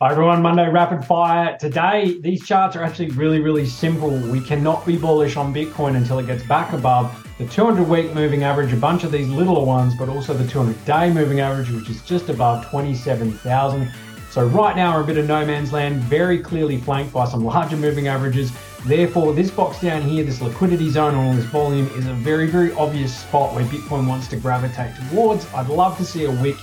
Hi everyone, Monday Rapid Fire. Today, these charts are actually really, really simple. We cannot be bullish on Bitcoin until it gets back above the 200 week moving average, a bunch of these littler ones, but also the 200 day moving average, which is just above 27,000. So right now we're a bit of no man's land, very clearly flanked by some larger moving averages. Therefore, this box down here, this liquidity zone on all this volume is a very, very obvious spot where Bitcoin wants to gravitate towards. I'd love to see a wick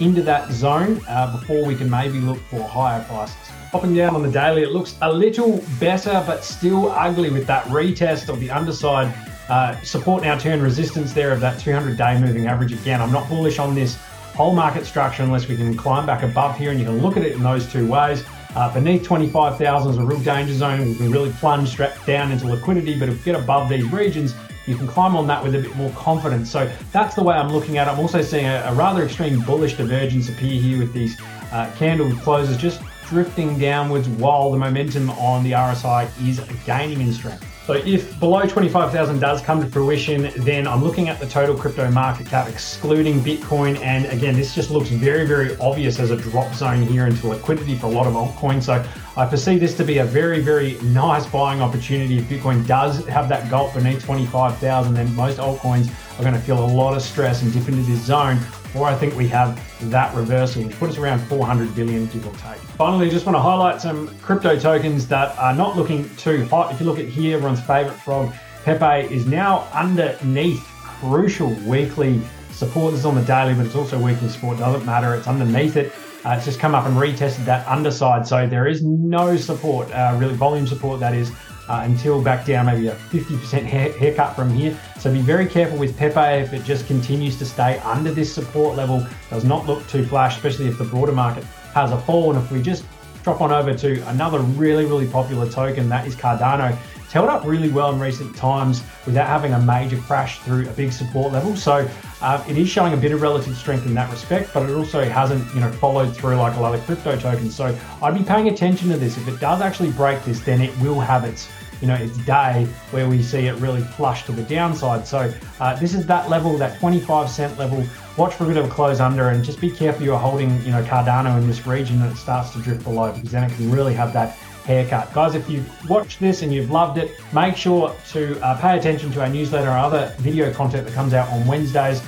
into that zone uh, before we can maybe look for higher prices. Popping down on the daily, it looks a little better, but still ugly with that retest of the underside. Uh, support now turn resistance there of that 200 day moving average again. I'm not bullish on this whole market structure unless we can climb back above here, and you can look at it in those two ways. Uh, beneath 25,000 is a real danger zone. We can really plunge down into liquidity, but if we get above these regions, you can climb on that with a bit more confidence. So that's the way I'm looking at it. I'm also seeing a, a rather extreme bullish divergence appear here with these uh, candle closes just drifting downwards while the momentum on the RSI is gaining in strength. So if below 25,000 does come to fruition, then I'm looking at the total crypto market cap excluding Bitcoin. And again, this just looks very, very obvious as a drop zone here into liquidity for a lot of altcoins. So I perceive this to be a very, very nice buying opportunity. If Bitcoin does have that gulp beneath 25,000, then most altcoins are going to feel a lot of stress and dip into this zone. Or I think we have that reversal, which puts us around 400 billion, give or take. Finally, just want to highlight some crypto tokens that are not looking too hot. If you look at here, everyone's favorite frog, Pepe, is now underneath crucial weekly support. This is on the daily, but it's also weekly support. Doesn't matter. It's underneath it. Uh, it's just come up and retested that underside. So there is no support, uh, really volume support that is, uh, until back down maybe a 50% hair, haircut from here. So be very careful with Pepe if it just continues to stay under this support level. Does not look too flash, especially if the broader market has a fall. And if we just drop on over to another really, really popular token, that is Cardano. It's held up really well in recent times without having a major crash through a big support level. So uh, it is showing a bit of relative strength in that respect, but it also hasn't, you know, followed through like a lot of crypto tokens. So I'd be paying attention to this. If it does actually break this, then it will have its you know, its day where we see it really flush to the downside. So uh, this is that level, that 25 cent level. Watch for a bit of a close under and just be careful you're holding, you know, Cardano in this region and it starts to drift below because then it can really have that haircut. Guys, if you've watched this and you've loved it, make sure to uh, pay attention to our newsletter and other video content that comes out on Wednesdays.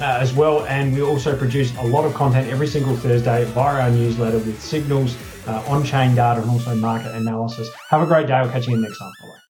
Uh, as well, and we also produce a lot of content every single Thursday via our newsletter with signals, uh, on chain data, and also market analysis. Have a great day. We'll catch you in the next time.